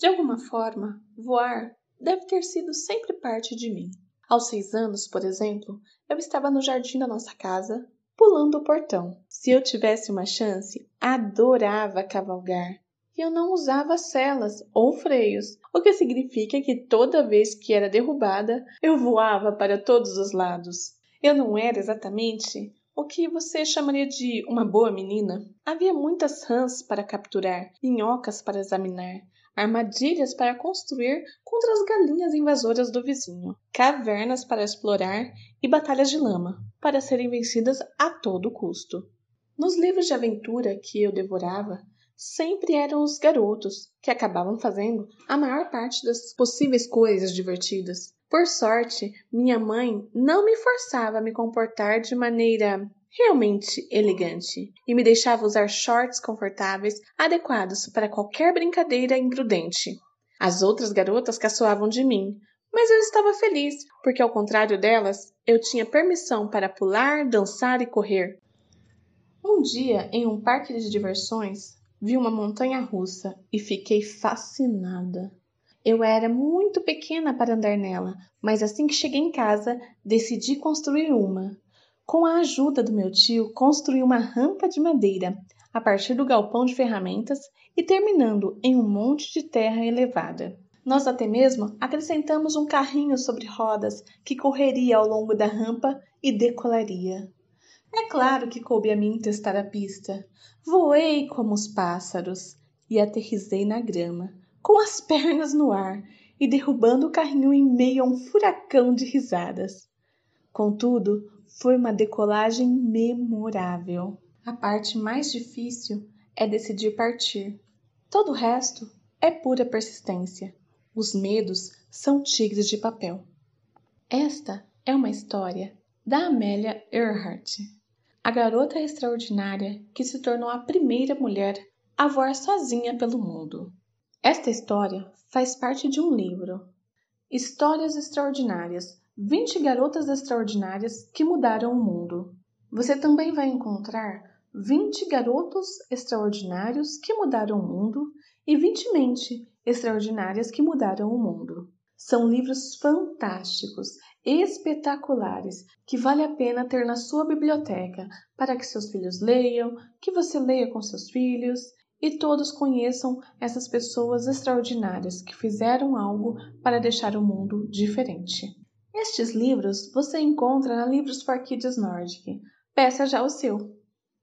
De alguma forma, voar deve ter sido sempre parte de mim. Aos seis anos, por exemplo, eu estava no jardim da nossa casa, pulando o portão. Se eu tivesse uma chance, adorava cavalgar. E eu não usava celas ou freios, o que significa que toda vez que era derrubada, eu voava para todos os lados. Eu não era exatamente o que você chamaria de uma boa menina. Havia muitas rãs para capturar, minhocas para examinar, armadilhas para construir contra as galinhas invasoras do vizinho, cavernas para explorar e batalhas de lama para serem vencidas a todo custo. Nos livros de aventura que eu devorava, sempre eram os garotos que acabavam fazendo a maior parte das possíveis coisas divertidas. Por sorte, minha mãe não me forçava a me comportar de maneira realmente elegante e me deixava usar shorts confortáveis adequados para qualquer brincadeira imprudente. As outras garotas caçoavam de mim, mas eu estava feliz, porque ao contrário delas, eu tinha permissão para pular, dançar e correr. Um dia, em um parque de diversões, vi uma montanha russa e fiquei fascinada. Eu era muito pequena para andar nela, mas assim que cheguei em casa, decidi construir uma. Com a ajuda do meu tio, construí uma rampa de madeira a partir do galpão de ferramentas e terminando em um monte de terra elevada. Nós até mesmo acrescentamos um carrinho sobre rodas que correria ao longo da rampa e decolaria. É claro que coube a mim testar a pista. Voei como os pássaros e aterrisei na grama com as pernas no ar e derrubando o carrinho em meio a um furacão de risadas. Contudo, foi uma decolagem memorável. A parte mais difícil é decidir partir. Todo o resto é pura persistência. Os medos são tigres de papel. Esta é uma história da Amélia Earhart, a garota extraordinária que se tornou a primeira mulher a voar sozinha pelo mundo. Esta história faz parte de um livro, Histórias Extraordinárias 20 Garotas Extraordinárias que Mudaram o Mundo. Você também vai encontrar 20 Garotos Extraordinários que Mudaram o Mundo e 20 Mentes Extraordinárias que Mudaram o Mundo. São livros fantásticos, espetaculares, que vale a pena ter na sua biblioteca para que seus filhos leiam, que você leia com seus filhos e todos conheçam essas pessoas extraordinárias que fizeram algo para deixar o mundo diferente. Estes livros você encontra na Livros for Kids Nordic. Peça já o seu!